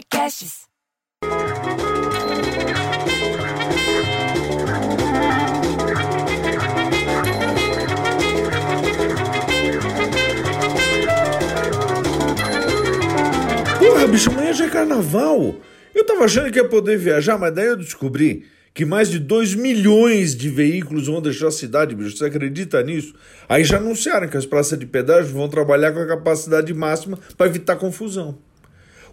Podcasts. Porra, bicho, amanhã já é carnaval. Eu tava achando que ia poder viajar, mas daí eu descobri que mais de 2 milhões de veículos vão deixar a cidade, bicho. Você acredita nisso? Aí já anunciaram que as praças de pedágio vão trabalhar com a capacidade máxima para evitar confusão.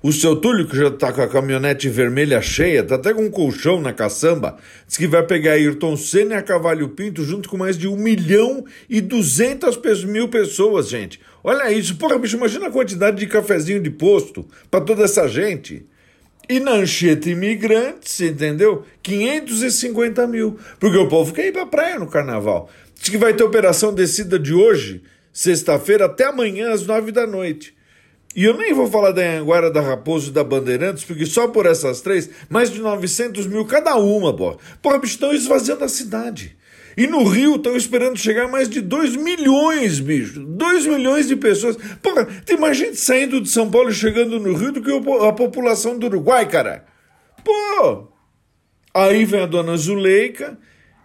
O seu Túlio, que já tá com a caminhonete vermelha cheia, tá até com um colchão na caçamba, diz que vai pegar Ayrton Senna e a Cavalho Pinto junto com mais de 1 milhão e 200 mil pessoas, gente. Olha isso, porra, bicho, imagina a quantidade de cafezinho de posto para toda essa gente. E na Anchieta Imigrantes, entendeu? 550 mil. Porque o povo quer ir pra praia no carnaval. Diz que vai ter operação descida de hoje, sexta-feira, até amanhã às nove da noite. E eu nem vou falar da Anguera, da Raposo e da Bandeirantes, porque só por essas três, mais de 900 mil cada uma, pô. Porra, bicho, estão esvaziando a cidade. E no Rio estão esperando chegar mais de 2 milhões, bicho. 2 milhões de pessoas. Porra, tem mais gente saindo de São Paulo e chegando no Rio do que a população do Uruguai, cara. Pô! Aí vem a dona Zuleika,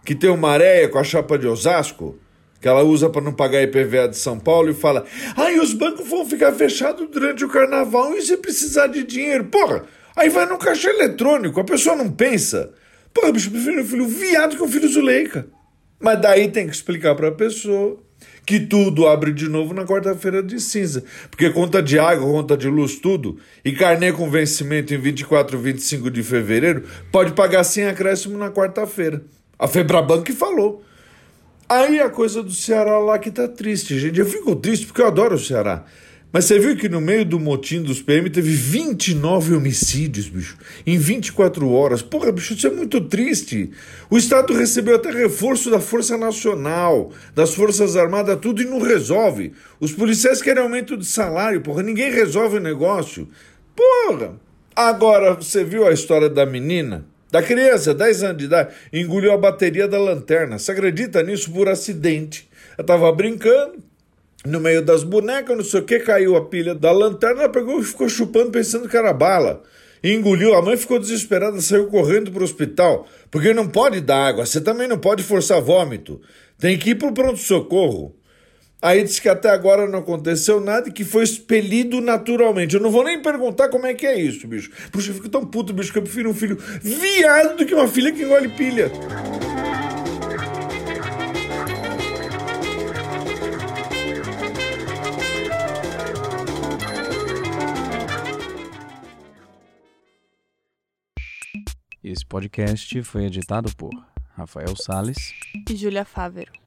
que tem uma areia com a chapa de Osasco, que ela usa para não pagar IPVA de São Paulo, e fala: ai, os bancos vão ficar fechados durante o carnaval e se precisar de dinheiro. Porra, aí vai no caixa eletrônico, a pessoa não pensa. Porra, bicho, prefiro um filho viado que um filho Zuleika. Mas daí tem que explicar para a pessoa que tudo abre de novo na quarta-feira de cinza. Porque conta de água, conta de luz, tudo, e carnê com vencimento em 24 e 25 de fevereiro, pode pagar sem acréscimo na quarta-feira. A Febraban que falou. Aí a coisa do Ceará lá que tá triste, gente. Eu fico triste porque eu adoro o Ceará. Mas você viu que no meio do motim dos PM teve 29 homicídios, bicho, em 24 horas. Porra, bicho, isso é muito triste. O Estado recebeu até reforço da Força Nacional, das Forças Armadas, tudo e não resolve. Os policiais querem aumento de salário, porra, ninguém resolve o negócio. Porra! Agora, você viu a história da menina? Da criança, 10 anos de idade, engoliu a bateria da lanterna. Você acredita nisso por acidente? Ela tava brincando, no meio das bonecas, não sei o que, caiu a pilha da lanterna, ela pegou e ficou chupando pensando que era bala. E engoliu, a mãe ficou desesperada, saiu correndo para o hospital, porque não pode dar água, você também não pode forçar vômito, tem que ir para o pronto-socorro. Aí disse que até agora não aconteceu nada e que foi expelido naturalmente. Eu não vou nem perguntar como é que é isso, bicho. Puxa, eu fico tão puto, bicho, que eu prefiro um filho viado do que uma filha que engole pilha. Esse podcast foi editado por Rafael Sales e Júlia Fávero.